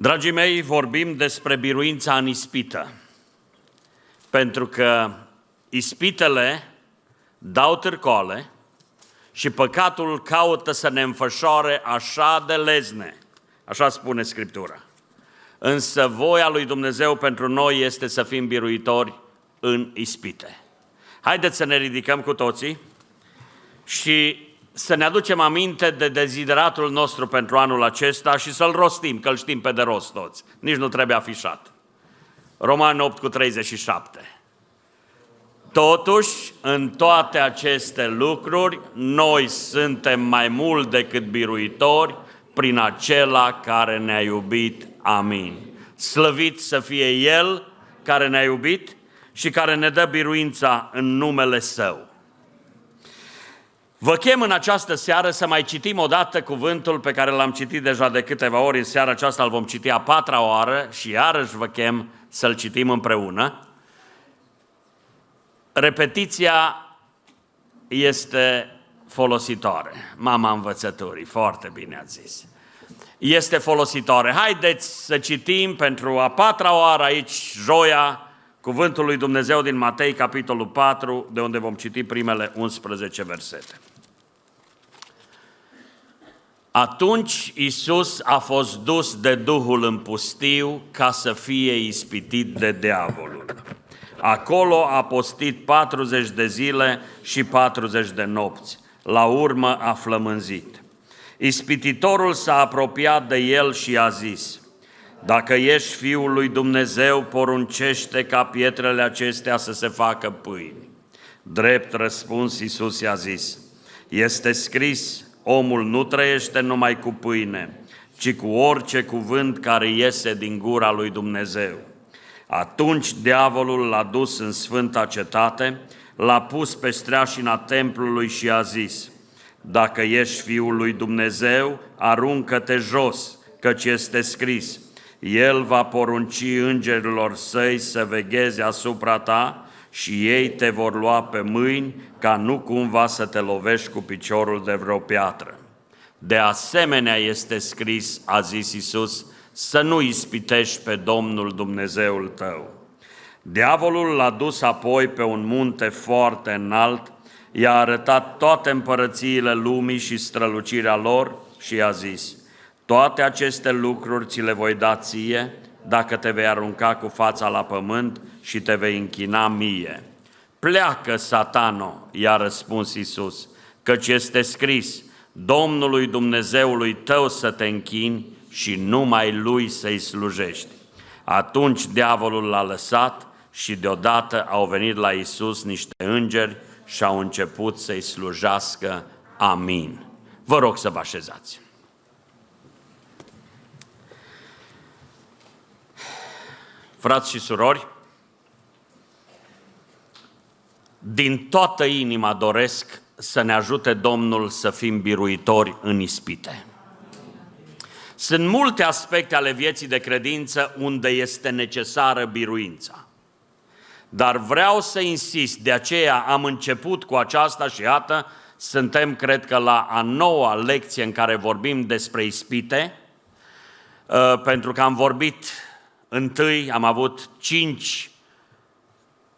Dragii mei, vorbim despre biruința în ispită. Pentru că ispitele dau târcoale și păcatul caută să ne înfășoare așa de lezne. Așa spune Scriptura. Însă voia lui Dumnezeu pentru noi este să fim biruitori în ispite. Haideți să ne ridicăm cu toții și să ne aducem aminte de dezideratul nostru pentru anul acesta și să-l rostim, că îl știm pe de rost toți. Nici nu trebuie afișat. Roman 8 cu 37. Totuși, în toate aceste lucruri, noi suntem mai mult decât biruitori prin acela care ne-a iubit. Amin. Slăvit să fie El care ne-a iubit și care ne dă biruința în numele Său. Vă chem în această seară să mai citim o dată cuvântul pe care l-am citit deja de câteva ori. În seara aceasta îl vom citi a patra oară și iarăși vă chem să-l citim împreună. Repetiția este folositoare. Mama învățăturii, foarte bine ați zis. Este folositoare. Haideți să citim pentru a patra oară aici, joia, Cuvântul lui Dumnezeu din Matei, capitolul 4, de unde vom citi primele 11 versete. Atunci Isus a fost dus de Duhul în pustiu ca să fie ispitit de diavolul. Acolo a postit 40 de zile și 40 de nopți. La urmă a flămânzit. Ispititorul s-a apropiat de el și a zis, Dacă ești Fiul lui Dumnezeu, poruncește ca pietrele acestea să se facă pâini. Drept răspuns, Iisus i-a zis, Este scris, Omul nu trăiește numai cu pâine, ci cu orice cuvânt care iese din gura lui Dumnezeu. Atunci diavolul l-a dus în sfânta cetate, l-a pus pe streașina templului și a zis, Dacă ești Fiul lui Dumnezeu, aruncă-te jos, căci este scris, El va porunci îngerilor săi să vegheze asupra ta și ei te vor lua pe mâini ca nu cumva să te lovești cu piciorul de vreo piatră. De asemenea este scris, a zis Isus, să nu ispitești pe Domnul Dumnezeul tău. Diavolul l-a dus apoi pe un munte foarte înalt, i-a arătat toate împărățiile lumii și strălucirea lor și i-a zis, toate aceste lucruri ți le voi da ție dacă te vei arunca cu fața la pământ și te vei închina mie. Pleacă, satano, i-a răspuns Isus, căci este scris, Domnului Dumnezeului tău să te închini și numai Lui să-i slujești. Atunci diavolul l-a lăsat și deodată au venit la Isus niște îngeri și au început să-i slujească. Amin. Vă rog să vă așezați. Frați și surori, din toată inima doresc să ne ajute Domnul să fim biruitori în ispite. Sunt multe aspecte ale vieții de credință unde este necesară biruința. Dar vreau să insist, de aceea am început cu aceasta și iată, suntem, cred că, la a noua lecție în care vorbim despre ispite, uh, pentru că am vorbit întâi, am avut cinci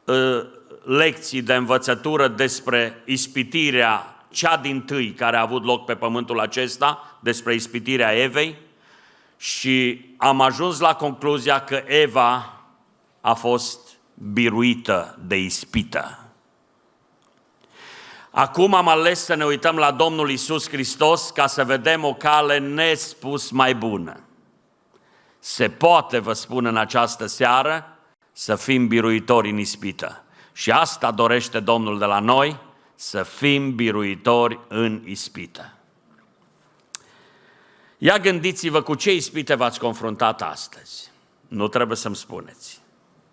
uh, lecții de învățătură despre ispitirea cea din tâi care a avut loc pe pământul acesta, despre ispitirea Evei și am ajuns la concluzia că Eva a fost biruită de ispită. Acum am ales să ne uităm la Domnul Isus Hristos ca să vedem o cale nespus mai bună. Se poate, vă spun în această seară, să fim biruitori în ispită. Și asta dorește Domnul de la noi, să fim biruitori în ispită. Ia gândiți-vă cu ce ispite v-ați confruntat astăzi. Nu trebuie să-mi spuneți.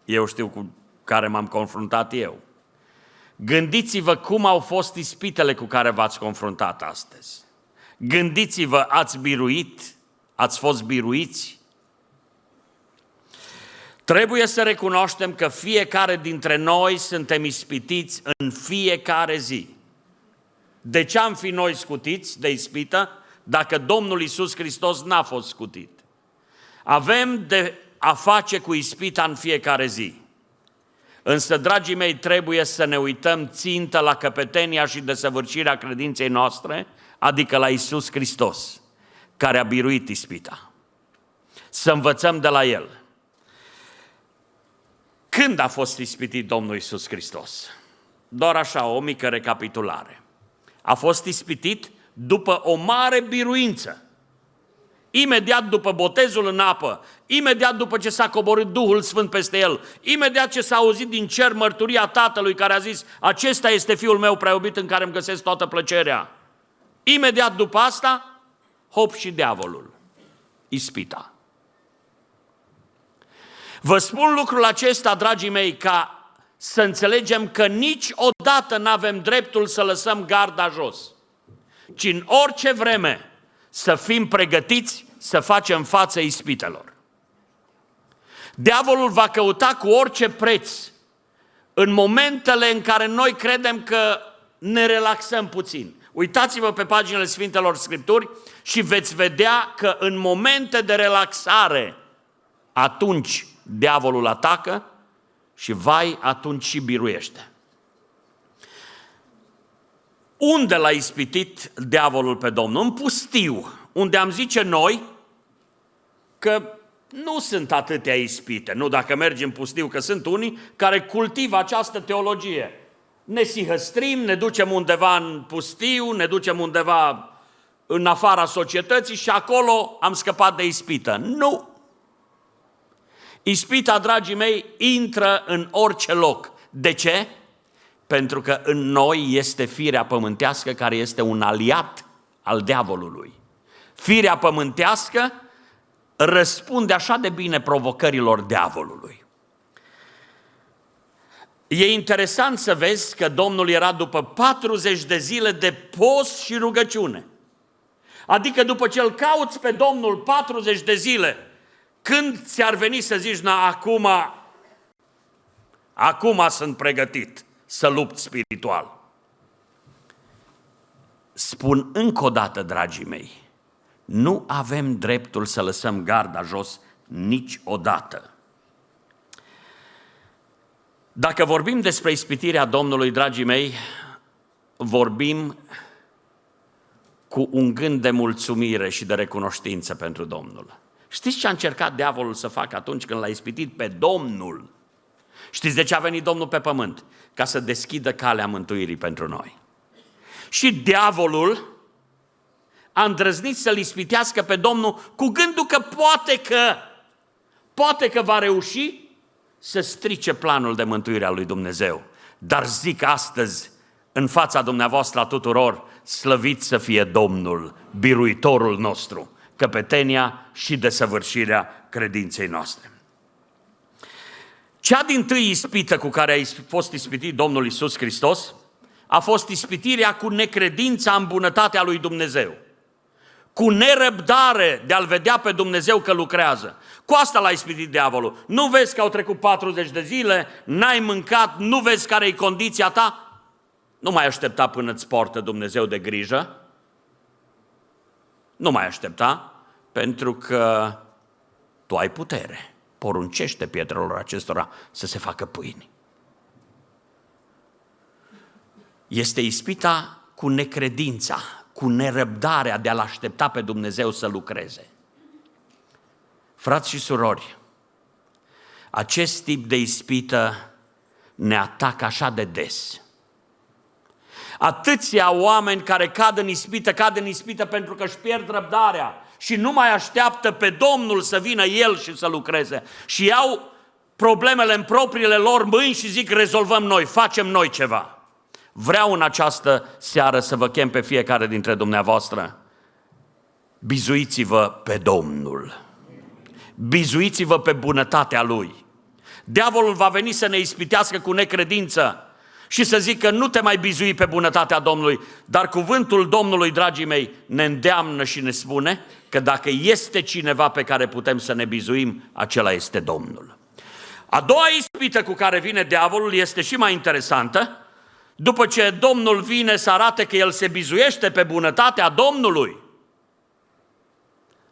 Eu știu cu care m-am confruntat eu. Gândiți-vă cum au fost ispitele cu care v-ați confruntat astăzi. Gândiți-vă, ați biruit, ați fost biruiți, Trebuie să recunoaștem că fiecare dintre noi suntem ispitiți în fiecare zi. De ce am fi noi scutiți de ispită dacă Domnul Isus Hristos n-a fost scutit? Avem de a face cu ispita în fiecare zi. Însă, dragii mei, trebuie să ne uităm țintă la căpetenia și desăvârșirea credinței noastre, adică la Isus Hristos, care a biruit ispita. Să învățăm de la El. Când a fost ispitit Domnul Isus Hristos? Doar așa, o mică recapitulare. A fost ispitit după o mare biruință. Imediat după botezul în apă, imediat după ce s-a coborât Duhul Sfânt peste el, imediat ce s-a auzit din cer mărturia Tatălui care a zis, acesta este Fiul meu preobit în care îmi găsesc toată plăcerea. Imediat după asta, hop și diavolul, ispita. Vă spun lucrul acesta, dragii mei, ca să înțelegem că niciodată nu avem dreptul să lăsăm garda jos, ci în orice vreme să fim pregătiți să facem față ispitelor. Diavolul va căuta cu orice preț în momentele în care noi credem că ne relaxăm puțin. Uitați-vă pe paginile Sfintelor Scripturi și veți vedea că în momente de relaxare, atunci diavolul atacă și vai, atunci și biruiește. Unde l-a ispitit diavolul pe Domnul? În pustiu, unde am zice noi că nu sunt atâtea ispite. Nu dacă mergi în pustiu, că sunt unii care cultivă această teologie. Ne sihăstrim, ne ducem undeva în pustiu, ne ducem undeva în afara societății și acolo am scăpat de ispită. Nu! Ispita, dragii mei, intră în orice loc. De ce? Pentru că în noi este firea pământească care este un aliat al diavolului. Firea pământească răspunde așa de bine provocărilor diavolului. E interesant să vezi că Domnul era după 40 de zile de post și rugăciune. Adică după ce îl cauți pe Domnul 40 de zile, când ți-ar veni să zici, na, acum, acum sunt pregătit să lupt spiritual. Spun încă o dată, dragii mei, nu avem dreptul să lăsăm garda jos niciodată. Dacă vorbim despre ispitirea Domnului, dragii mei, vorbim cu un gând de mulțumire și de recunoștință pentru Domnul. Știți ce a încercat diavolul să facă atunci când l-a ispitit pe Domnul? Știți de ce a venit Domnul pe pământ? Ca să deschidă calea mântuirii pentru noi. Și diavolul a îndrăznit să-l ispitească pe Domnul cu gândul că poate că, poate că va reuși să strice planul de mântuire al lui Dumnezeu. Dar zic astăzi, în fața dumneavoastră a tuturor, slăvit să fie Domnul, biruitorul nostru, căpetenia și desăvârșirea credinței noastre. Cea din tâi ispită cu care a fost ispitit Domnul Isus Hristos a fost ispitirea cu necredința în bunătatea lui Dumnezeu. Cu nerăbdare de a-L vedea pe Dumnezeu că lucrează. Cu asta l-a ispitit diavolul. Nu vezi că au trecut 40 de zile, n-ai mâncat, nu vezi care e condiția ta? Nu mai aștepta până îți portă Dumnezeu de grijă. Nu mai aștepta, pentru că tu ai putere. Poruncește pietrelor acestora să se facă pâini. Este ispita cu necredința, cu nerăbdarea de a-L aștepta pe Dumnezeu să lucreze. Frați și surori, acest tip de ispită ne atacă așa de des. Atâția oameni care cad în ispită, cad în ispită pentru că își pierd răbdarea și nu mai așteaptă pe Domnul să vină El și să lucreze. Și iau problemele în propriile lor mâini și zic rezolvăm noi, facem noi ceva. Vreau în această seară să vă chem pe fiecare dintre dumneavoastră. Bizuiți-vă pe Domnul. Bizuiți-vă pe bunătatea Lui. Diavolul va veni să ne ispitească cu necredință și să zică nu te mai bizui pe bunătatea Domnului, dar cuvântul Domnului, dragii mei, ne îndeamnă și ne spune că dacă este cineva pe care putem să ne bizuim, acela este Domnul. A doua ispită cu care vine diavolul este și mai interesantă. După ce Domnul vine să arate că el se bizuiește pe bunătatea Domnului,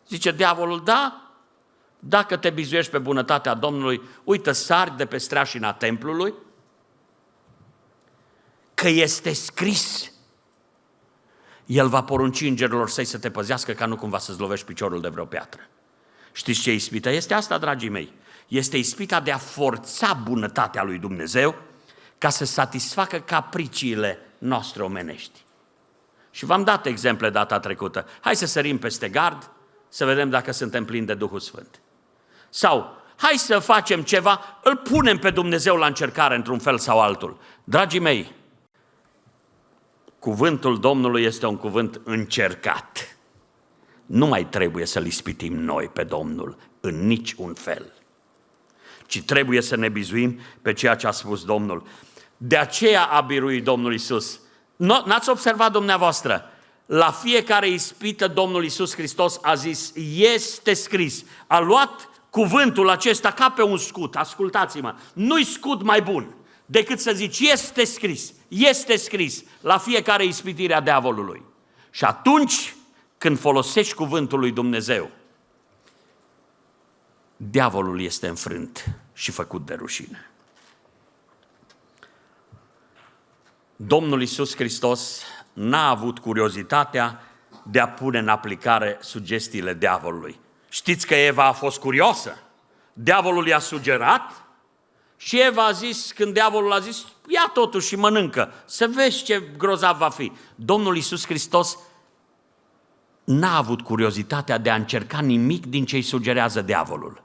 zice diavolul, da, Dacă te bizuiești pe bunătatea Domnului, uită, sari de pe streașina templului, că este scris. El va porunci îngerilor săi să te păzească ca nu cumva să-ți lovești piciorul de vreo piatră. Știți ce ispită este asta, dragii mei? Este ispita de a forța bunătatea lui Dumnezeu ca să satisfacă capriciile noastre omenești. Și v-am dat exemple data trecută. Hai să sărim peste gard, să vedem dacă suntem plini de Duhul Sfânt. Sau, hai să facem ceva, îl punem pe Dumnezeu la încercare într-un fel sau altul. Dragii mei, cuvântul Domnului este un cuvânt încercat. Nu mai trebuie să-L ispitim noi pe Domnul în nici un fel, ci trebuie să ne bizuim pe ceea ce a spus Domnul. De aceea a biruit Domnul Isus. N-ați observat dumneavoastră? La fiecare ispită Domnul Isus Hristos a zis, este scris. A luat cuvântul acesta ca pe un scut, ascultați-mă, nu-i scut mai bun decât să zici, este scris, este scris la fiecare ispitire a diavolului. Și atunci când folosești cuvântul lui Dumnezeu, diavolul este înfrânt și făcut de rușine. Domnul Isus Hristos n-a avut curiozitatea de a pune în aplicare sugestiile diavolului. Știți că Eva a fost curioasă. Diavolul i-a sugerat și Eva a zis, când diavolul a zis, ia totuși și mănâncă, să vezi ce grozav va fi. Domnul Isus Hristos n-a avut curiozitatea de a încerca nimic din ce îi sugerează diavolul.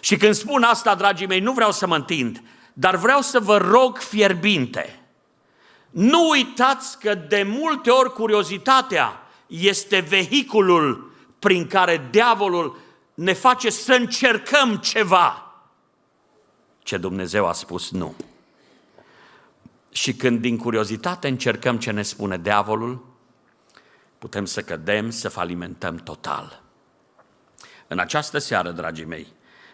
Și când spun asta, dragii mei, nu vreau să mă întind, dar vreau să vă rog fierbinte. Nu uitați că de multe ori curiozitatea este vehiculul prin care diavolul ne face să încercăm ceva ce Dumnezeu a spus nu. Și când din curiozitate încercăm ce ne spune diavolul, putem să cădem, să falimentăm total. În această seară, dragii mei,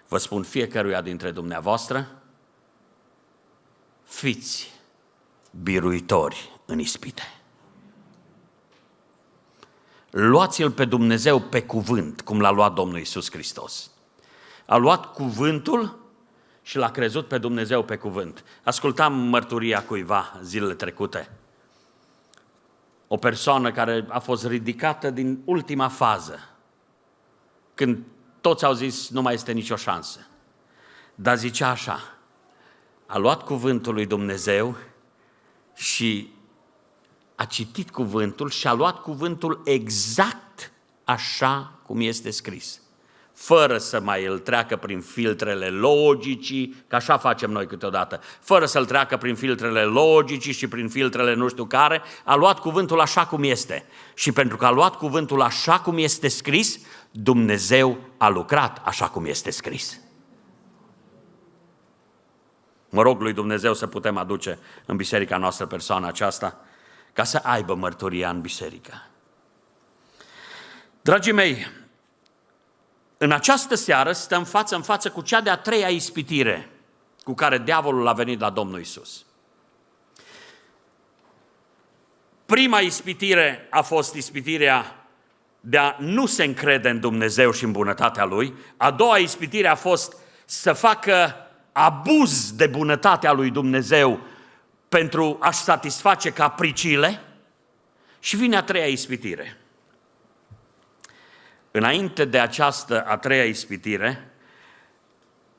vă spun fiecăruia dintre dumneavoastră, fiți biruitori în ispite. Luați-L pe Dumnezeu pe cuvânt, cum l-a luat Domnul Isus Hristos. A luat cuvântul și l-a crezut pe Dumnezeu pe cuvânt. Ascultam mărturia cuiva zilele trecute. O persoană care a fost ridicată din ultima fază, când toți au zis nu mai este nicio șansă. Dar zicea așa, a luat cuvântul lui Dumnezeu și a citit cuvântul și a luat cuvântul exact așa cum este scris. Fără să mai îl treacă prin filtrele logicii, că așa facem noi câteodată, fără să-l treacă prin filtrele logicii și prin filtrele nu știu care, a luat cuvântul așa cum este. Și pentru că a luat cuvântul așa cum este scris, Dumnezeu a lucrat așa cum este scris. Mă rog lui Dumnezeu să putem aduce în biserica noastră persoana aceasta ca să aibă mărturia în biserică. Dragii mei, în această seară stăm față în față cu cea de-a treia ispitire cu care diavolul a venit la Domnul Isus. Prima ispitire a fost ispitirea de a nu se încrede în Dumnezeu și în bunătatea Lui. A doua ispitire a fost să facă abuz de bunătatea lui Dumnezeu pentru a-și satisface capriciile și vine a treia ispitire. Înainte de această a treia ispitire,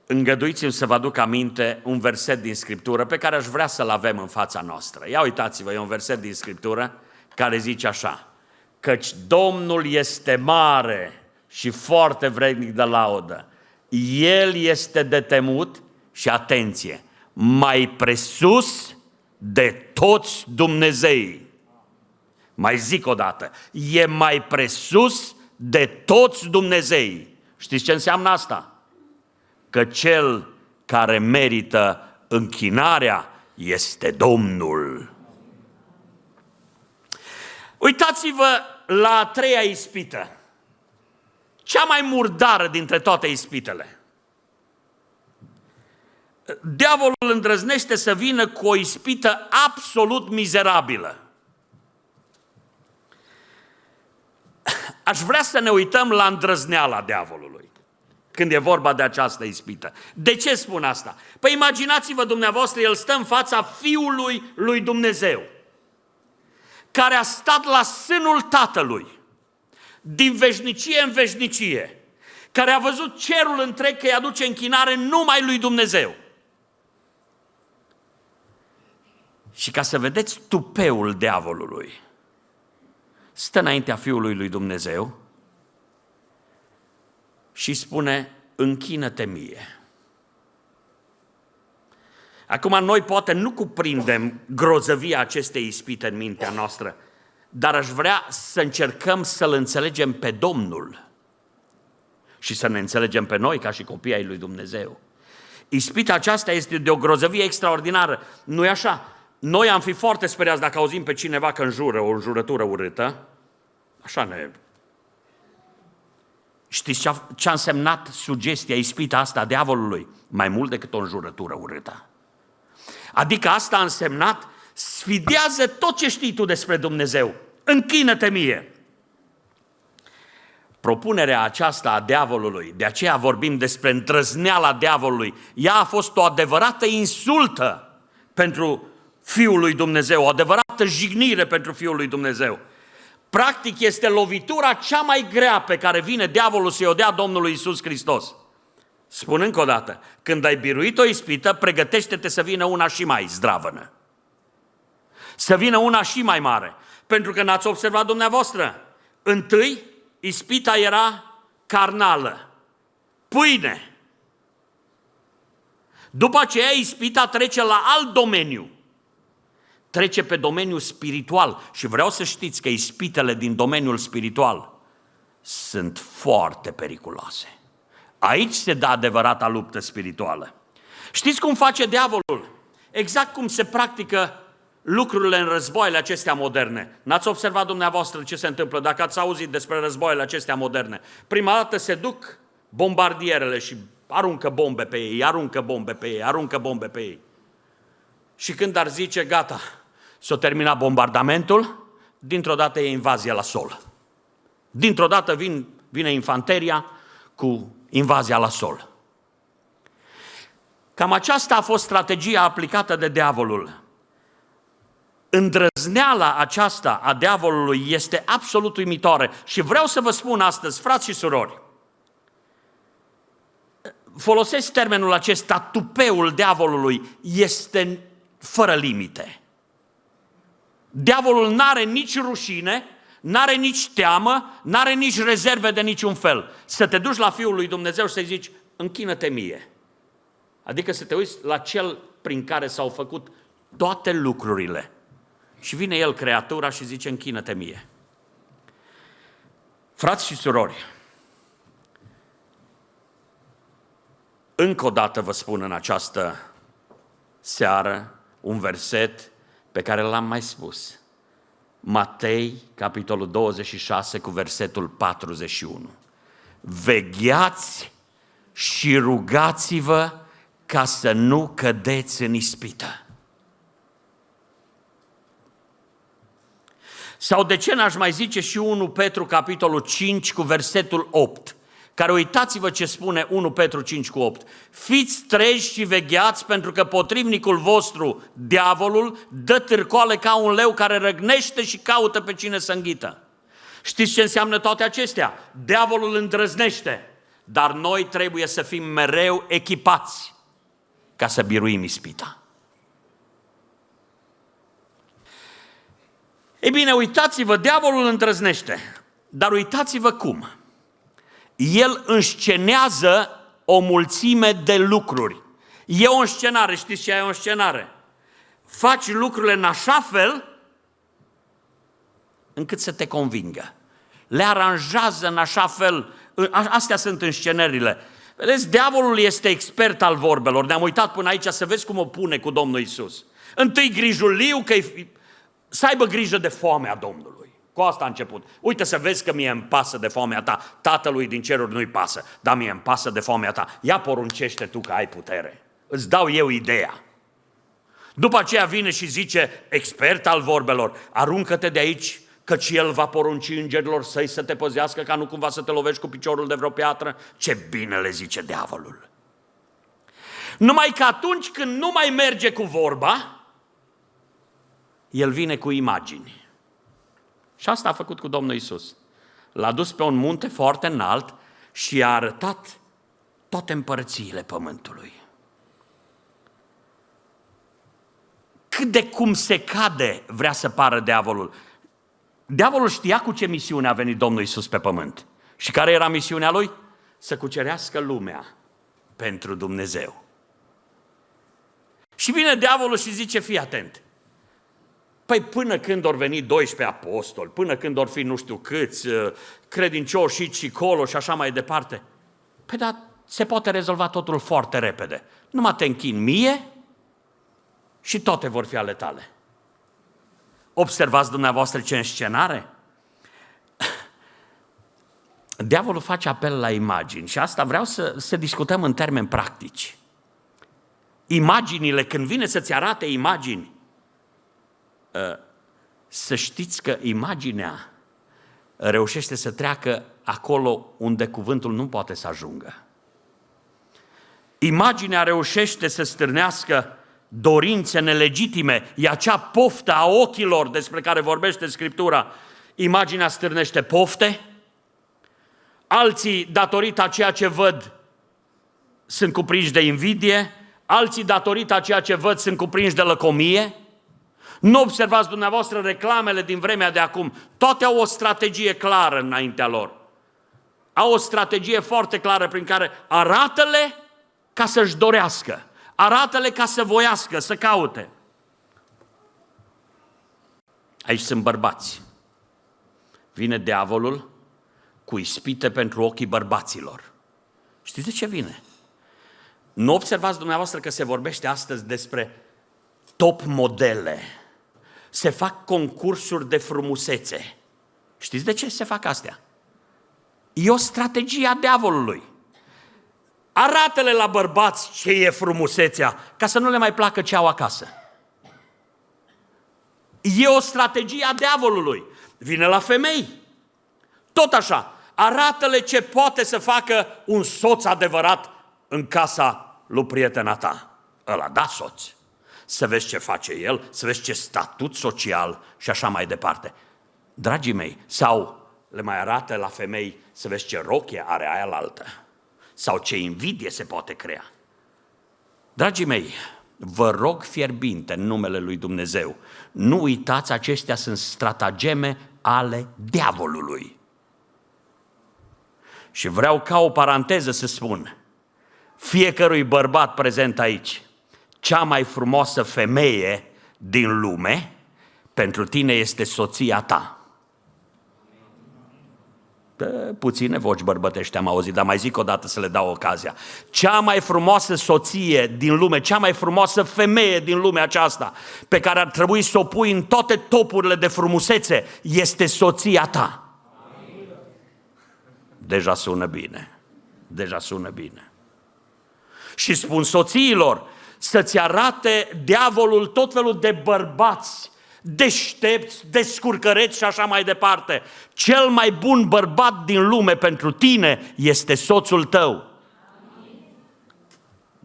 îngăduiți-mi să vă aduc aminte un verset din Scriptură pe care aș vrea să-l avem în fața noastră. Ia uitați-vă, e un verset din Scriptură care zice așa, căci Domnul este mare și foarte vrednic de laudă. El este de temut și atenție, mai presus de toți Dumnezei. Mai zic o dată, e mai presus de toți Dumnezei. Știți ce înseamnă asta? Că cel care merită închinarea este Domnul. Uitați-vă la a treia ispită. Cea mai murdară dintre toate ispitele diavolul îndrăznește să vină cu o ispită absolut mizerabilă. Aș vrea să ne uităm la îndrăzneala diavolului. când e vorba de această ispită. De ce spun asta? Păi imaginați-vă dumneavoastră, el stă în fața Fiului lui Dumnezeu, care a stat la sânul Tatălui, din veșnicie în veșnicie, care a văzut cerul întreg că îi aduce închinare numai lui Dumnezeu. Și ca să vedeți tupeul diavolului, stă înaintea Fiului lui Dumnezeu și spune, închină-te mie. Acum noi poate nu cuprindem grozăvia acestei ispite în mintea noastră, dar aș vrea să încercăm să-L înțelegem pe Domnul și să ne înțelegem pe noi ca și copii ai lui Dumnezeu. Ispita aceasta este de o grozăvie extraordinară. nu e așa? Noi am fi foarte speriați dacă auzim pe cineva că înjură o înjurătură urâtă. Așa ne... Știți ce a, ce a însemnat sugestia, ispita asta a diavolului? Mai mult decât o înjurătură urâtă. Adică asta a însemnat, sfidează tot ce știi tu despre Dumnezeu. Închină-te mie. Propunerea aceasta a diavolului, de aceea vorbim despre întrăzneala diavolului, ea a fost o adevărată insultă pentru Fiul lui Dumnezeu, o adevărată jignire pentru Fiul lui Dumnezeu. Practic este lovitura cea mai grea pe care vine diavolul să-i o dea Domnului Isus Hristos. Spun încă o dată, când ai biruit o ispită, pregătește-te să vină una și mai zdravănă. Să vină una și mai mare. Pentru că n-ați observat dumneavoastră, întâi ispita era carnală, pâine. După aceea ispita trece la alt domeniu, trece pe domeniul spiritual și vreau să știți că ispitele din domeniul spiritual sunt foarte periculoase. Aici se dă adevărata luptă spirituală. Știți cum face diavolul? Exact cum se practică lucrurile în războaiele acestea moderne. N-ați observat dumneavoastră ce se întâmplă dacă ați auzit despre războaiele acestea moderne. Prima dată se duc bombardierele și aruncă bombe pe ei, aruncă bombe pe ei, aruncă bombe pe ei. Și când ar zice, gata, s-a terminat bombardamentul, dintr-o dată e invazia la sol. Dintr-o dată vin, vine infanteria cu invazia la sol. Cam aceasta a fost strategia aplicată de diavolul. Îndrăzneala aceasta a diavolului este absolut uimitoare și vreau să vă spun astăzi, frați și surori, folosesc termenul acesta, tupeul diavolului este fără limite. Diavolul n-are nici rușine, n-are nici teamă, n-are nici rezerve de niciun fel. Să te duci la Fiul lui Dumnezeu și să-i zici, închină-te mie. Adică să te uiți la cel prin care s-au făcut toate lucrurile. Și vine el, creatura, și zice, închină-te mie. Frați și surori, încă o dată vă spun în această seară un verset pe care l-am mai spus. Matei, capitolul 26, cu versetul 41. Vegheați și rugați-vă ca să nu cădeți în ispită. Sau de ce n-aș mai zice și 1 Petru, capitolul 5, cu versetul 8 care uitați-vă ce spune 1 Petru 5 cu 8. Fiți treji și vegheați pentru că potrivnicul vostru, diavolul, dă târcoale ca un leu care răgnește și caută pe cine să înghită. Știți ce înseamnă toate acestea? Diavolul îndrăznește, dar noi trebuie să fim mereu echipați ca să biruim ispita. Ei bine, uitați-vă, diavolul îndrăznește, dar uitați-vă cum el înscenează o mulțime de lucruri. E o scenare, știți ce e o scenare? Faci lucrurile în așa fel încât să te convingă. Le aranjează în așa fel, astea sunt înscenările. Vedeți, diavolul este expert al vorbelor. Ne-am uitat până aici să vezi cum o pune cu Domnul Isus. Întâi grijuliu, că să aibă grijă de foamea Domnului. Cu asta a început. Uite să vezi că mie îmi pasă de foamea ta. Tatălui din ceruri nu-i pasă, dar mie îmi pasă de foamea ta. Ia poruncește tu că ai putere. Îți dau eu ideea. După aceea vine și zice, expert al vorbelor, aruncă-te de aici căci El va porunci îngerilor săi să te păzească ca nu cumva să te lovești cu piciorul de vreo piatră. Ce bine le zice diavolul! Numai că atunci când nu mai merge cu vorba, el vine cu imagini. Și asta a făcut cu Domnul Isus. L-a dus pe un munte foarte înalt și a arătat toate împărățiile pământului. Cât de cum se cade vrea să pară diavolul. Diavolul știa cu ce misiune a venit Domnul Isus pe pământ. Și care era misiunea lui? Să cucerească lumea pentru Dumnezeu. Și vine diavolul și zice, fii atent. Păi până când or veni 12 apostoli, până când or fi nu știu câți, uh, credincioși și colo și așa mai departe. Păi da, se poate rezolva totul foarte repede. Numai te închin mie și toate vor fi ale tale. Observați dumneavoastră ce înscenare? Diavolul face apel la imagini și asta vreau să, să discutăm în termeni practici. Imaginile, când vine să-ți arate imagini, ă, să știți că imaginea reușește să treacă acolo unde cuvântul nu poate să ajungă. Imaginea reușește să stârnească dorințe nelegitime, e acea poftă a ochilor despre care vorbește Scriptura. Imaginea stârnește pofte, alții, datorită a ceea ce văd, sunt cuprinși de invidie, alții, datorită a ceea ce văd, sunt cuprinși de lăcomie. Nu observați dumneavoastră reclamele din vremea de acum. Toate au o strategie clară înaintea lor. Au o strategie foarte clară prin care arată-le ca să-și dorească. Arată-le ca să voiască, să caute. Aici sunt bărbați. Vine diavolul cu ispite pentru ochii bărbaților. Știți de ce vine? Nu observați dumneavoastră că se vorbește astăzi despre top modele. Se fac concursuri de frumusețe. Știți de ce se fac astea? E o strategie a diavolului. Arată-le la bărbați ce e frumusețea, ca să nu le mai placă ce au acasă. E o strategie a diavolului. Vine la femei. Tot așa. Arată-le ce poate să facă un soț adevărat în casa lui prietena ta. Ăla, da, soț. Să vezi ce face el, să vezi ce statut social și așa mai departe. Dragii mei, sau le mai arată la femei să vezi ce rochie are aia la altă sau ce invidie se poate crea. Dragii mei, vă rog fierbinte în numele lui Dumnezeu, nu uitați, acestea sunt stratageme ale diavolului. Și vreau ca o paranteză să spun, fiecărui bărbat prezent aici, cea mai frumoasă femeie din lume, pentru tine este soția ta. Puține voci bărbătești am auzit, dar mai zic o dată să le dau ocazia. Cea mai frumoasă soție din lume, cea mai frumoasă femeie din lumea aceasta, pe care ar trebui să o pui în toate topurile de frumusețe, este soția ta. Deja sună bine. Deja sună bine. Și spun soțiilor, să-ți arate diavolul tot felul de bărbați deștepți, descurcăreți și așa mai departe. Cel mai bun bărbat din lume pentru tine este soțul tău.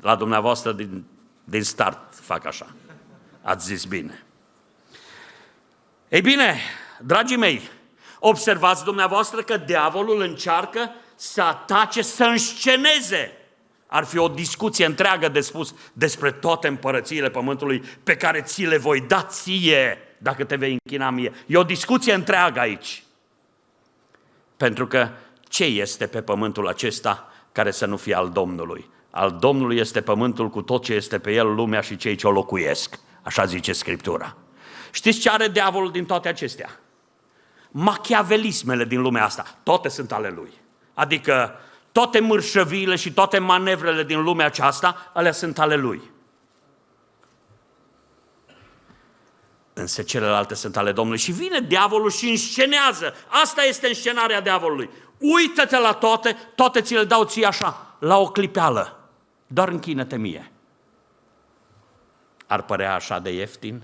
La dumneavoastră din, din start fac așa. Ați zis bine. Ei bine, dragii mei, observați dumneavoastră că diavolul încearcă să atace, să însceneze ar fi o discuție întreagă de spus despre toate împărățiile pământului pe care ți le voi da ție dacă te vei închina mie. E o discuție întreagă aici. Pentru că ce este pe pământul acesta care să nu fie al Domnului? Al Domnului este pământul cu tot ce este pe el, lumea și cei ce o locuiesc. Așa zice Scriptura. Știți ce are diavolul din toate acestea? Machiavelismele din lumea asta, toate sunt ale lui. Adică toate mărșăviile și toate manevrele din lumea aceasta, alea sunt ale lui. Însă celelalte sunt ale Domnului. Și vine diavolul și înscenează. Asta este înscenarea diavolului. Uită-te la toate, toate ți le dau ție așa, la o clipeală. Doar închină-te mie. Ar părea așa de ieftin?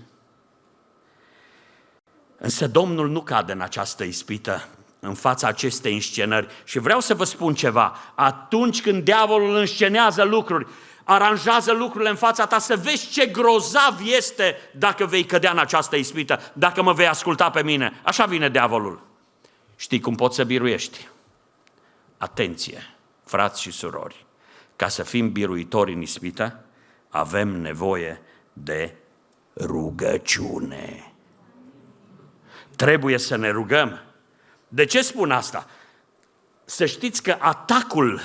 Însă Domnul nu cade în această ispită, în fața acestei înscenări. Și vreau să vă spun ceva. Atunci când diavolul înscenează lucruri, aranjează lucrurile în fața ta, să vezi ce grozav este dacă vei cădea în această ispită, dacă mă vei asculta pe mine. Așa vine diavolul. Știi cum poți să biruiești? Atenție, frați și surori, ca să fim biruitori în ispită, avem nevoie de rugăciune. Trebuie să ne rugăm. De ce spun asta? Să știți că atacul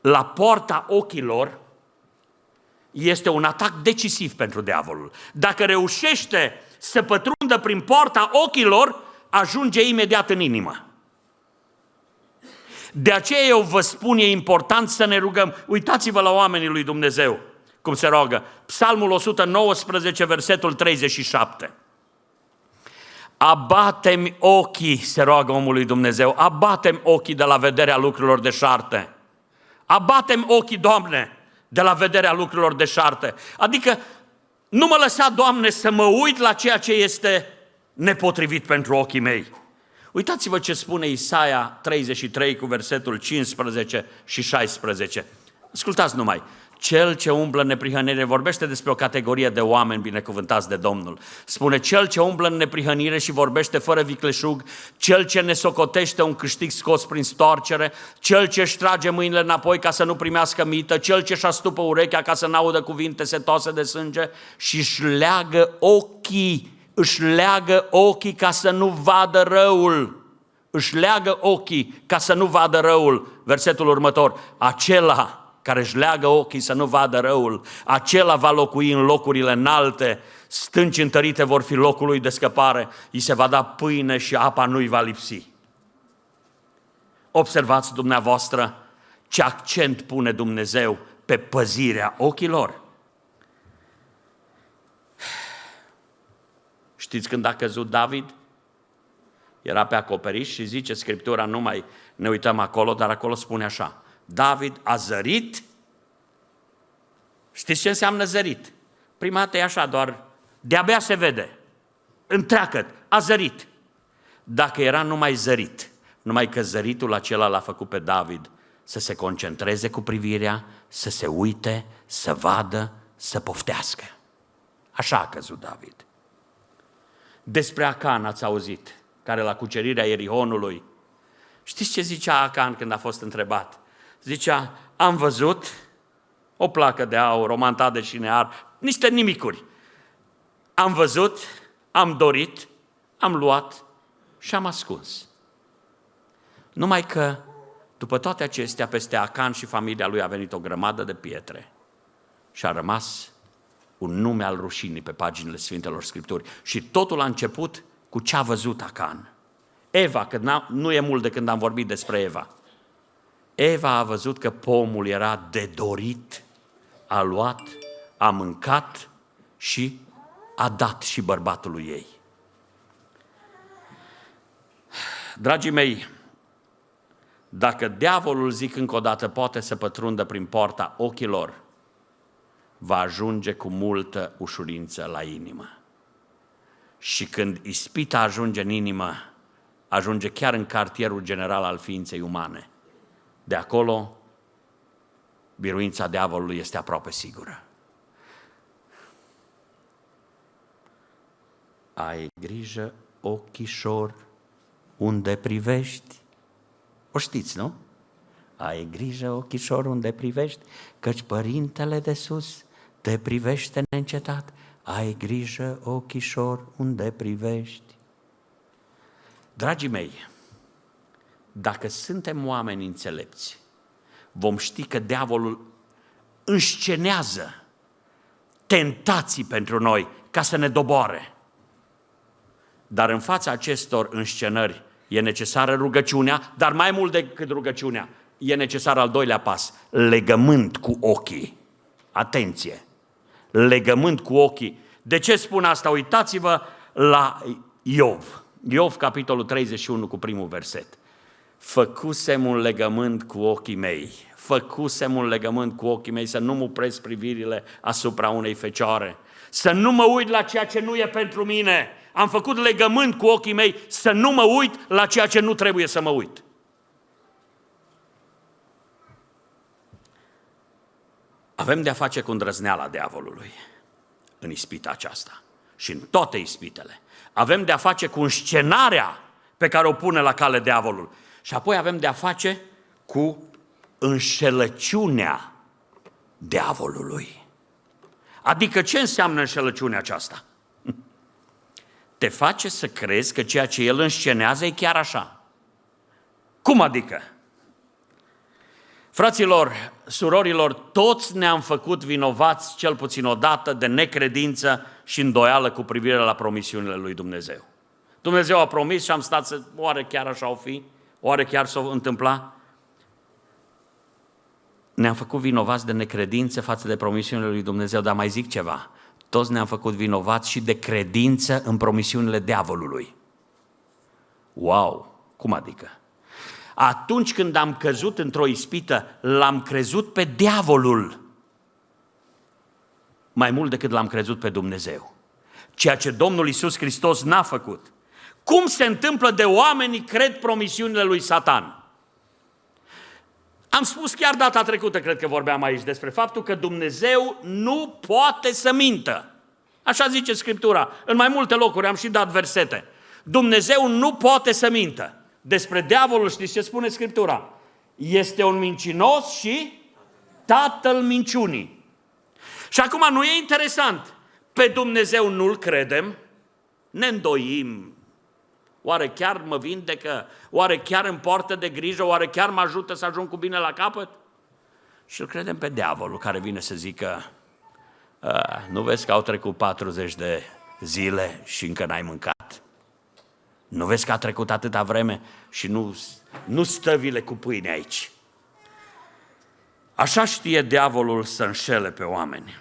la poarta ochilor este un atac decisiv pentru diavolul. Dacă reușește să pătrundă prin poarta ochilor, ajunge imediat în inimă. De aceea eu vă spun, e important să ne rugăm. Uitați-vă la oamenii lui Dumnezeu, cum se roagă. Psalmul 119, versetul 37. Abatem ochii, se roagă omul lui Dumnezeu, abatem ochii de la vederea lucrurilor de șarte. Abatem ochii, Doamne, de la vederea lucrurilor de șarte. Adică nu mă lăsa, Doamne, să mă uit la ceea ce este nepotrivit pentru ochii mei. Uitați-vă ce spune Isaia 33 cu versetul 15 și 16. Ascultați numai. Cel ce umblă în neprihănire, vorbește despre o categorie de oameni binecuvântați de Domnul. Spune, cel ce umblă în neprihănire și vorbește fără vicleșug, cel ce ne socotește un câștig scos prin storcere, cel ce își trage mâinile înapoi ca să nu primească mită, cel ce își astupă urechea ca să n-audă cuvinte setoase de sânge și își leagă ochii, își leagă ochii ca să nu vadă răul. Își leagă ochii ca să nu vadă răul. Versetul următor, acela care își leagă ochii să nu vadă răul, acela va locui în locurile înalte, stânci întărite vor fi locul lui de scăpare, îi se va da pâine și apa nu-i va lipsi. Observați dumneavoastră ce accent pune Dumnezeu pe păzirea ochilor. Știți când a căzut David? Era pe acoperiș și zice Scriptura, nu mai ne uităm acolo, dar acolo spune așa, David a zărit. Știți ce înseamnă zărit? Prima dată e așa, doar de-abia se vede. Întreagă, a zărit. Dacă era numai zărit, numai că zăritul acela l-a făcut pe David să se concentreze cu privirea, să se uite, să vadă, să poftească. Așa a căzut David. Despre Acan ați auzit, care la cucerirea Erihonului, știți ce zicea Acan când a fost întrebat? Zicea, am văzut o placă de aur, o mantadă și near, niște nimicuri. Am văzut, am dorit, am luat și am ascuns. Numai că, după toate acestea, peste Acan și familia lui a venit o grămadă de pietre și a rămas un nume al rușinii pe paginile Sfintelor Scripturi. Și totul a început cu ce a văzut Acan. Eva, că nu e mult de când am vorbit despre Eva. Eva a văzut că pomul era de dorit, a luat, a mâncat și a dat și bărbatului ei. Dragii mei, dacă diavolul, zic încă o dată, poate să pătrundă prin poarta ochilor, va ajunge cu multă ușurință la inimă. Și când ispita ajunge în inimă, ajunge chiar în cartierul general al ființei umane. De acolo, biruința diavolului este aproape sigură. Ai grijă, ochișor, unde privești. O știți, nu? Ai grijă, ochișor, unde privești, căci Părintele de sus te privește neîncetat. Ai grijă, ochișor, unde privești. Dragii mei, dacă suntem oameni înțelepți, vom ști că diavolul înscenează tentații pentru noi ca să ne doboare. Dar în fața acestor înscenări e necesară rugăciunea, dar mai mult decât rugăciunea, e necesar al doilea pas, legământ cu ochii. Atenție! Legământ cu ochii. De ce spun asta? Uitați-vă la Iov. Iov, capitolul 31, cu primul verset făcusem un legământ cu ochii mei, făcusem un legământ cu ochii mei să nu mă opresc privirile asupra unei fecioare, să nu mă uit la ceea ce nu e pentru mine, am făcut legământ cu ochii mei să nu mă uit la ceea ce nu trebuie să mă uit. Avem de-a face cu îndrăzneala diavolului în ispita aceasta și în toate ispitele. Avem de-a face cu înscenarea pe care o pune la cale diavolul. Și apoi avem de-a face cu înșelăciunea diavolului. Adică ce înseamnă înșelăciunea aceasta? Te face să crezi că ceea ce el înscenează e chiar așa. Cum adică? Fraților, surorilor, toți ne-am făcut vinovați cel puțin odată de necredință și îndoială cu privire la promisiunile lui Dumnezeu. Dumnezeu a promis și am stat să, oare chiar așa o fi? Oare chiar s-o întâmpla? Ne-am făcut vinovați de necredință față de promisiunile lui Dumnezeu, dar mai zic ceva. Toți ne-am făcut vinovați și de credință în promisiunile diavolului. Wow! Cum adică? Atunci când am căzut într-o ispită, l-am crezut pe diavolul mai mult decât l-am crezut pe Dumnezeu. Ceea ce Domnul Isus Hristos n-a făcut. Cum se întâmplă de oamenii cred promisiunile lui Satan? Am spus chiar data trecută, cred că vorbeam aici, despre faptul că Dumnezeu nu poate să mintă. Așa zice Scriptura. În mai multe locuri am și dat versete. Dumnezeu nu poate să mintă. Despre diavolul știți ce spune Scriptura? Este un mincinos și tatăl minciunii. Și acum nu e interesant. Pe Dumnezeu nu-L credem, ne îndoim. Oare chiar mă vindecă? Oare chiar îmi poartă de grijă? Oare chiar mă ajută să ajung cu bine la capăt? Și îl credem pe diavolul care vine să zică nu vezi că au trecut 40 de zile și încă n-ai mâncat? Nu vezi că a trecut atâta vreme și nu, nu stă vile cu pâine aici? Așa știe diavolul să înșele pe oameni.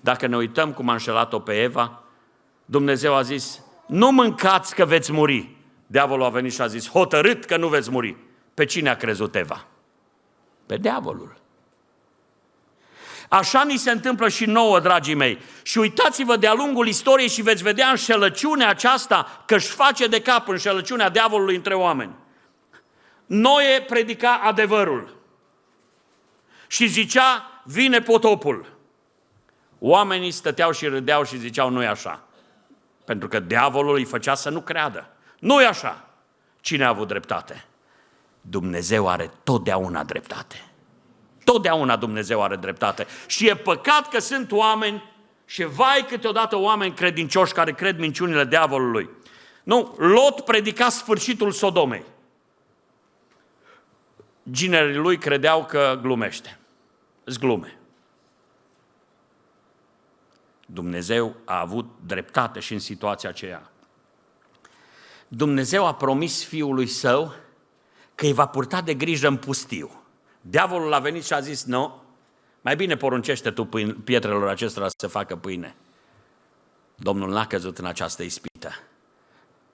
Dacă ne uităm cum a înșelat-o pe Eva, Dumnezeu a zis, nu mâncați că veți muri. Diavolul a venit și a zis, hotărât că nu veți muri. Pe cine a crezut Eva? Pe diavolul. Așa ni se întâmplă și nouă, dragii mei. Și uitați-vă de-a lungul istoriei și veți vedea înșelăciunea aceasta că își face de cap înșelăciunea diavolului între oameni. Noe predica adevărul și zicea, vine potopul. Oamenii stăteau și râdeau și ziceau, nu e așa. Pentru că diavolul îi făcea să nu creadă. nu e așa. Cine a avut dreptate? Dumnezeu are totdeauna dreptate. Totdeauna Dumnezeu are dreptate. Și e păcat că sunt oameni și vai câteodată oameni credincioși care cred minciunile diavolului. Nu, Lot predica sfârșitul Sodomei. Ginerii lui credeau că glumește. Zglume. Dumnezeu a avut dreptate și în situația aceea. Dumnezeu a promis fiului său că îi va purta de grijă în pustiu. Diavolul a venit și a zis, nu, mai bine poruncește tu pietrelor acestora să facă pâine. Domnul n-a căzut în această ispită.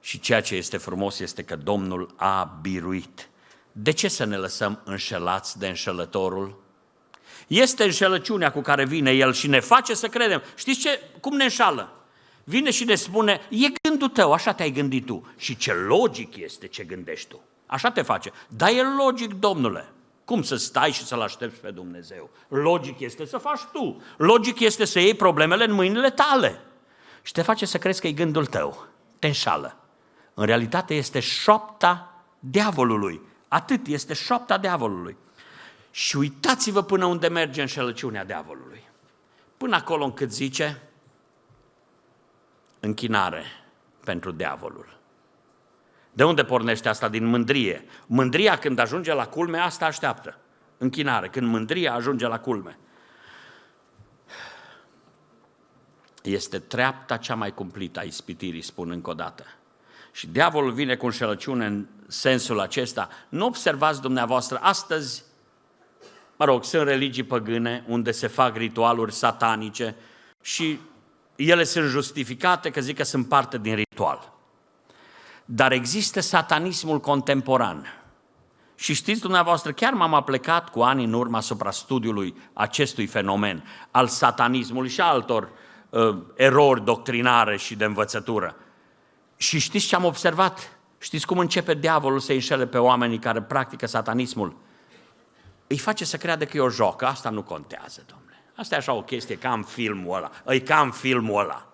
Și ceea ce este frumos este că Domnul a biruit. De ce să ne lăsăm înșelați de înșelătorul? Este înșelăciunea cu care vine El și ne face să credem. Știți ce? Cum ne înșală? Vine și ne spune, e gândul tău, așa te-ai gândit tu. Și ce logic este ce gândești tu. Așa te face. Dar e logic, domnule. Cum să stai și să-L aștepți pe Dumnezeu? Logic este să faci tu. Logic este să iei problemele în mâinile tale. Și te face să crezi că e gândul tău. Te înșală. În realitate este șopta diavolului. Atât este șopta diavolului. Și uitați-vă până unde merge înșelăciunea diavolului. Până acolo încât zice închinare pentru diavolul. De unde pornește asta? Din mândrie. Mândria când ajunge la culme, asta așteaptă. Închinare. Când mândria ajunge la culme. Este treapta cea mai cumplită a ispitirii, spun încă o dată. Și diavolul vine cu înșelăciune în sensul acesta. Nu observați dumneavoastră, astăzi, mă rog, sunt religii păgâne unde se fac ritualuri satanice și ele sunt justificate că zic că sunt parte din ritual. Dar există satanismul contemporan. Și știți dumneavoastră, chiar m-am aplecat cu ani în urmă asupra studiului acestui fenomen al satanismului și altor uh, erori doctrinare și de învățătură. Și știți ce am observat? Știți cum începe diavolul să înșele pe oamenii care practică satanismul? Îi face să creadă că e o jocă, asta nu contează, domnule. Asta e așa o chestie, ca în filmul ăla, e ca în filmul ăla.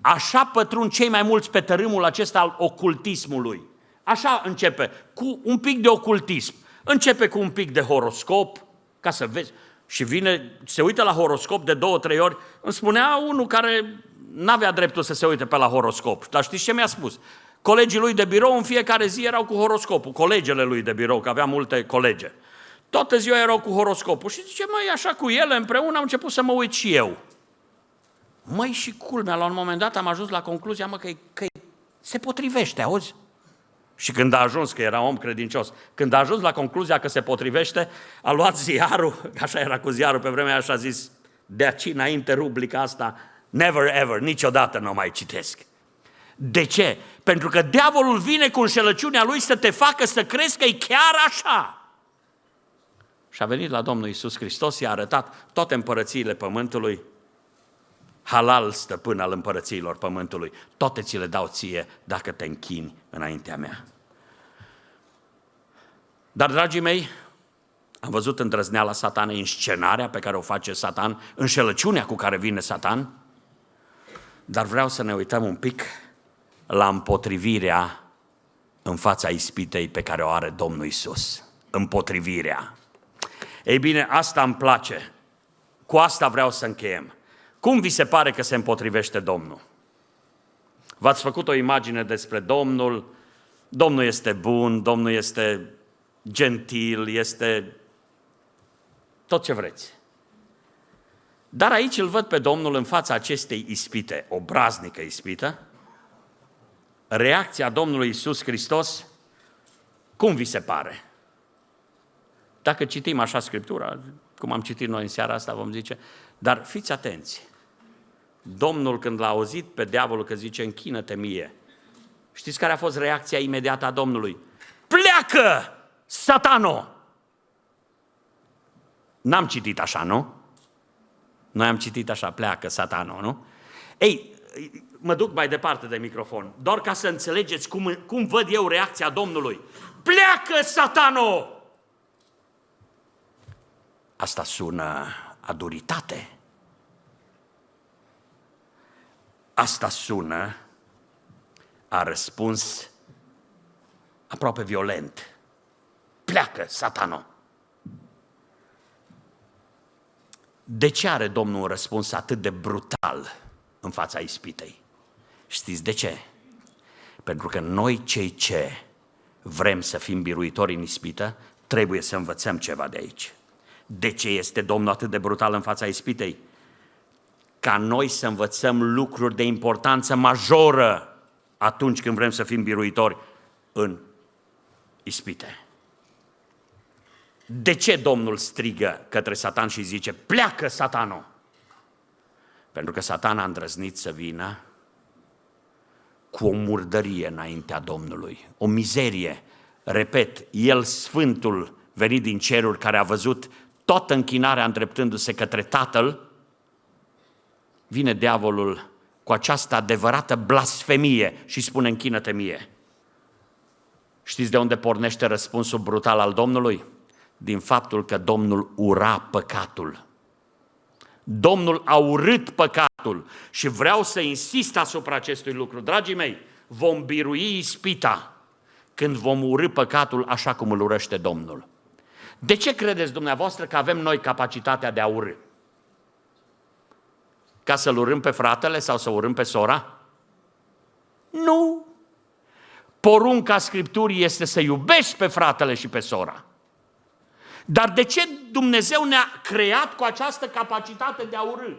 Așa pătrund cei mai mulți pe tărâmul acesta al ocultismului. Așa începe, cu un pic de ocultism. Începe cu un pic de horoscop, ca să vezi. Și vine, se uită la horoscop de două, trei ori. Îmi spunea unul care n-avea dreptul să se uite pe la horoscop. Dar știți ce mi-a spus? Colegii lui de birou în fiecare zi erau cu horoscopul, colegele lui de birou, că avea multe colege. Toată ziua erau cu horoscopul și zice, măi, așa cu ele împreună am început să mă uit și eu. Măi, și culmea, la un moment dat am ajuns la concluzia, mă, că, că se potrivește, auzi? Și când a ajuns, că era om credincios, când a ajuns la concluzia că se potrivește, a luat ziarul, așa era cu ziarul pe vremea aia și a zis, de aici înainte rubrica asta, never ever, niciodată nu mai citesc. De ce? Pentru că diavolul vine cu înșelăciunea lui să te facă să crezi că e chiar așa. Și a venit la Domnul Isus Hristos, i-a arătat toate împărățiile pământului, halal stăpân al împărățiilor pământului, toate ți le dau ție dacă te închini înaintea mea. Dar, dragii mei, am văzut îndrăzneala satanei, înscenarea pe care o face satan, înșelăciunea cu care vine satan, dar vreau să ne uităm un pic la împotrivirea în fața ispitei pe care o are Domnul Isus. Împotrivirea. Ei bine, asta îmi place. Cu asta vreau să încheiem. Cum vi se pare că se împotrivește Domnul? V-ați făcut o imagine despre Domnul, Domnul este bun, Domnul este gentil, este tot ce vreți. Dar aici îl văd pe Domnul în fața acestei ispite, o braznică ispită. Reacția Domnului Isus Hristos, cum vi se pare? Dacă citim așa Scriptura, cum am citit noi în seara asta, vom zice, dar fiți atenți. Domnul când l-a auzit pe diavolul că zice, închină-te mie, știți care a fost reacția imediată a Domnului? Pleacă, satano! N-am citit așa, nu? Noi am citit așa, pleacă satano, nu? Ei, mă duc mai departe de microfon, doar ca să înțelegeți cum, cum văd eu reacția Domnului. Pleacă satano! Asta sună a duritate. Asta sună a răspuns aproape violent. Pleacă, satano! De ce are Domnul un răspuns atât de brutal în fața ispitei? Știți de ce? Pentru că noi cei ce vrem să fim biruitori în ispită, trebuie să învățăm ceva de aici. De ce este Domnul atât de brutal în fața ispitei? Ca noi să învățăm lucruri de importanță majoră atunci când vrem să fim biruitori în ispite. De ce Domnul strigă către Satan și zice, pleacă satano? Pentru că Satan a îndrăznit să vină cu o murdărie înaintea Domnului, o mizerie. Repet, El, Sfântul, venit din ceruri, care a văzut toată închinarea îndreptându-se către Tatăl, vine diavolul cu această adevărată blasfemie și spune închină-te mie. Știți de unde pornește răspunsul brutal al Domnului? Din faptul că Domnul ura păcatul. Domnul a urât păcatul și vreau să insist asupra acestui lucru. Dragii mei, vom birui ispita când vom urâ păcatul așa cum îl urăște Domnul. De ce credeți dumneavoastră că avem noi capacitatea de a urâ? Ca să-l urâm pe fratele sau să urâm pe sora? Nu! Porunca Scripturii este să iubești pe fratele și pe sora. Dar de ce Dumnezeu ne-a creat cu această capacitate de a urâ?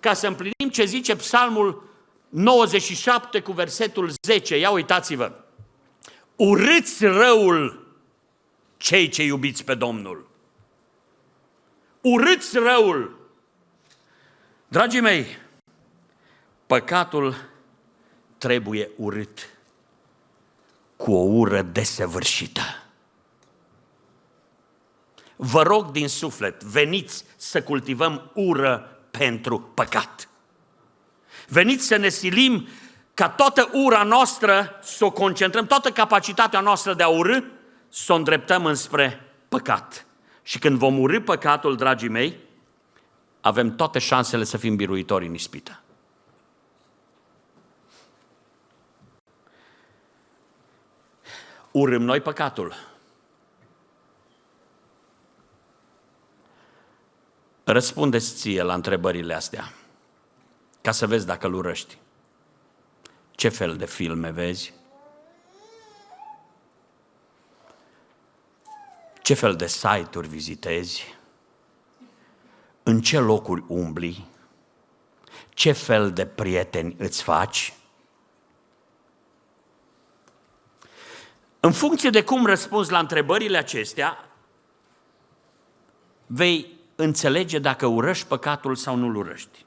Ca să împlinim ce zice Psalmul 97 cu versetul 10. Ia uitați-vă. Urâți răul cei ce iubiți pe Domnul. Urâți răul. Dragii mei, păcatul trebuie urât cu o ură desăvârșită. Vă rog din suflet, veniți să cultivăm ură pentru păcat. Veniți să ne silim ca toată ura noastră să o concentrăm, toată capacitatea noastră de a urâ, să o îndreptăm înspre păcat. Și când vom urâ păcatul, dragii mei, avem toate șansele să fim biruitori în ispită. Urâm noi păcatul. Răspundeți ție la întrebările astea, ca să vezi dacă îl urăști. Ce fel de filme vezi? Ce fel de site-uri vizitezi? În ce locuri umbli? Ce fel de prieteni îți faci? În funcție de cum răspunzi la întrebările acestea, vei înțelege dacă urăști păcatul sau nu-l urăști.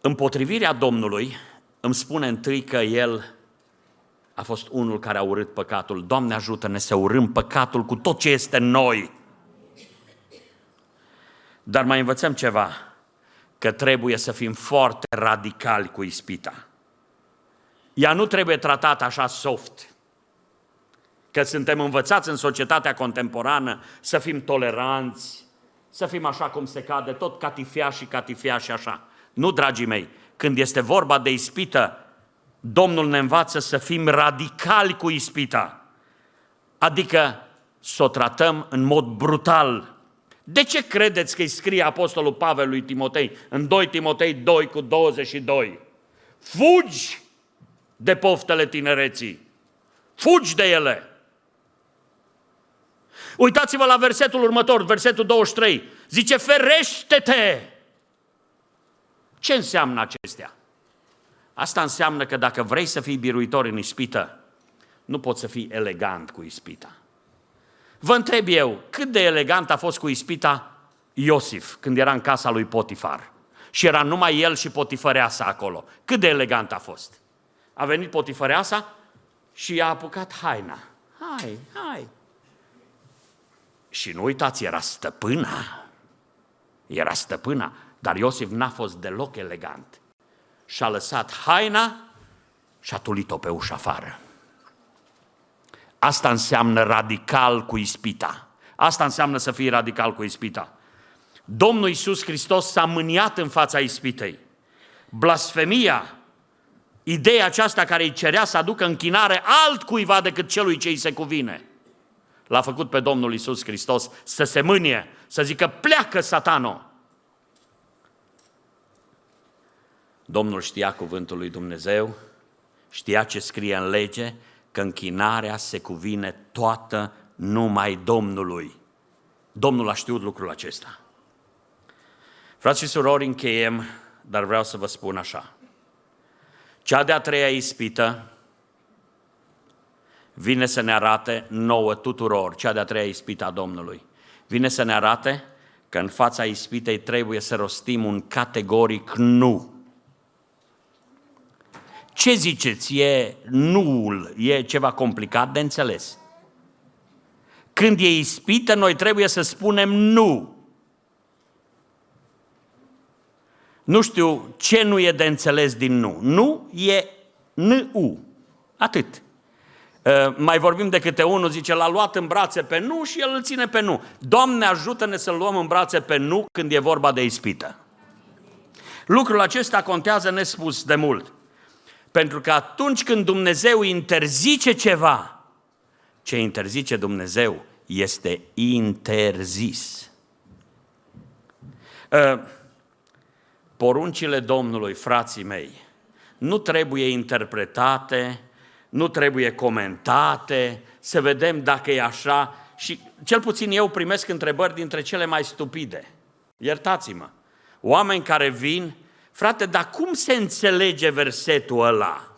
Împotrivirea Domnului îmi spune întâi că El a fost unul care a urât păcatul. Doamne ajută-ne să urâm păcatul cu tot ce este în noi. Dar mai învățăm ceva, că trebuie să fim foarte radicali cu ispita. Ea nu trebuie tratată așa soft. Că suntem învățați în societatea contemporană să fim toleranți, să fim așa cum se cade, tot catifia și catifia și așa. Nu, dragii mei, când este vorba de ispită, Domnul ne învață să fim radicali cu ispita. Adică să o tratăm în mod brutal. De ce credeți că îi scrie Apostolul Pavel lui Timotei în 2 Timotei 2 cu 22? Fugi de poftele tinereții. Fugi de ele. Uitați-vă la versetul următor, versetul 23. Zice, ferește-te! Ce înseamnă acestea? Asta înseamnă că dacă vrei să fii biruitor în ispită, nu poți să fii elegant cu ispita. Vă întreb eu, cât de elegant a fost cu ispita Iosif când era în casa lui Potifar? Și era numai el și Potifăreasa acolo. Cât de elegant a fost? A venit Potifăreasa și i-a apucat haina. Hai, hai. Și nu uitați, era stăpâna. Era stăpâna. Dar Iosif n-a fost deloc elegant. Și-a lăsat haina și a tulit-o pe ușa afară. Asta înseamnă radical cu ispita. Asta înseamnă să fii radical cu ispita. Domnul Iisus Hristos s-a mâniat în fața ispitei. Blasfemia, ideea aceasta care îi cerea să aducă închinare altcuiva decât celui ce îi se cuvine, l-a făcut pe Domnul Iisus Hristos să se mânie, să zică pleacă satano. Domnul știa cuvântul lui Dumnezeu, știa ce scrie în lege, că închinarea se cuvine toată numai Domnului. Domnul a știut lucrul acesta. Frați și surori, încheiem, dar vreau să vă spun așa. Cea de-a treia ispită vine să ne arate nouă tuturor, cea de-a treia ispită a Domnului. Vine să ne arate că în fața ispitei trebuie să rostim un categoric nu. Ce ziceți? E nuul, e ceva complicat de înțeles. Când e ispită, noi trebuie să spunem nu. Nu știu ce nu e de înțeles din nu. Nu e nu. Atât. Uh, mai vorbim de câte unul, zice, l-a luat în brațe pe nu și el îl ține pe nu. Doamne, ajută-ne să-l luăm în brațe pe nu când e vorba de ispită. Lucrul acesta contează nespus de mult. Pentru că atunci când Dumnezeu interzice ceva, ce interzice Dumnezeu este interzis. Uh, poruncile Domnului, frații mei, nu trebuie interpretate, nu trebuie comentate, să vedem dacă e așa. Și cel puțin eu primesc întrebări dintre cele mai stupide. Iertați-mă. Oameni care vin Frate, dar cum se înțelege versetul ăla?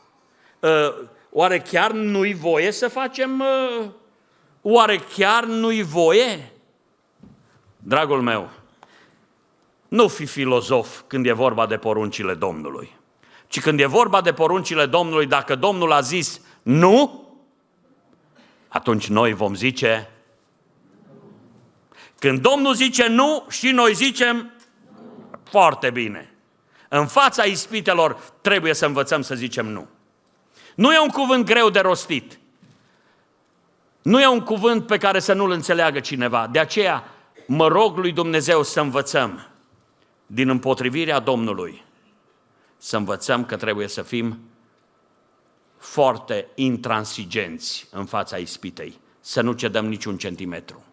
Ă, oare chiar nu-i voie să facem? Ă, oare chiar nu-i voie? Dragul meu, nu fi filozof când e vorba de poruncile Domnului, ci când e vorba de poruncile Domnului, dacă Domnul a zis nu, atunci noi vom zice, când Domnul zice nu și noi zicem foarte bine. În fața ispitelor trebuie să învățăm să zicem nu. Nu e un cuvânt greu de rostit. Nu e un cuvânt pe care să nu-l înțeleagă cineva. De aceea mă rog lui Dumnezeu să învățăm din împotrivirea Domnului, să învățăm că trebuie să fim foarte intransigenți în fața ispitei, să nu cedăm niciun centimetru.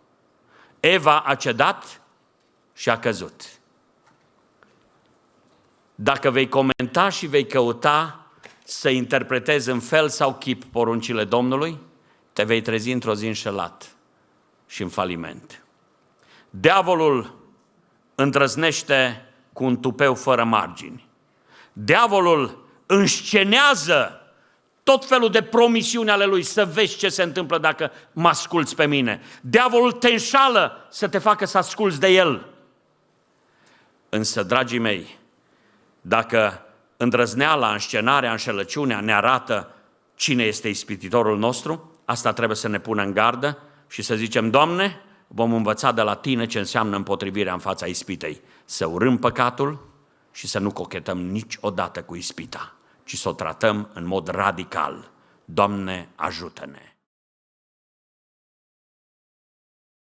Eva a cedat și a căzut. Dacă vei comenta și vei căuta să interpretezi în fel sau chip poruncile Domnului, te vei trezi într-o zi înșelat și în faliment. Diavolul îndrăznește cu un tupeu fără margini. Diavolul înscenează tot felul de promisiuni ale lui, să vezi ce se întâmplă dacă mă asculți pe mine. Diavolul te înșală să te facă să asculți de el. Însă, dragii mei, dacă îndrăzneala, înscenarea, înșelăciunea ne arată cine este ispititorul nostru, asta trebuie să ne pună în gardă și să zicem, Doamne, vom învăța de la Tine ce înseamnă împotrivirea în fața ispitei. Să urâm păcatul și să nu cochetăm niciodată cu ispita, ci să o tratăm în mod radical. Doamne, ajută-ne!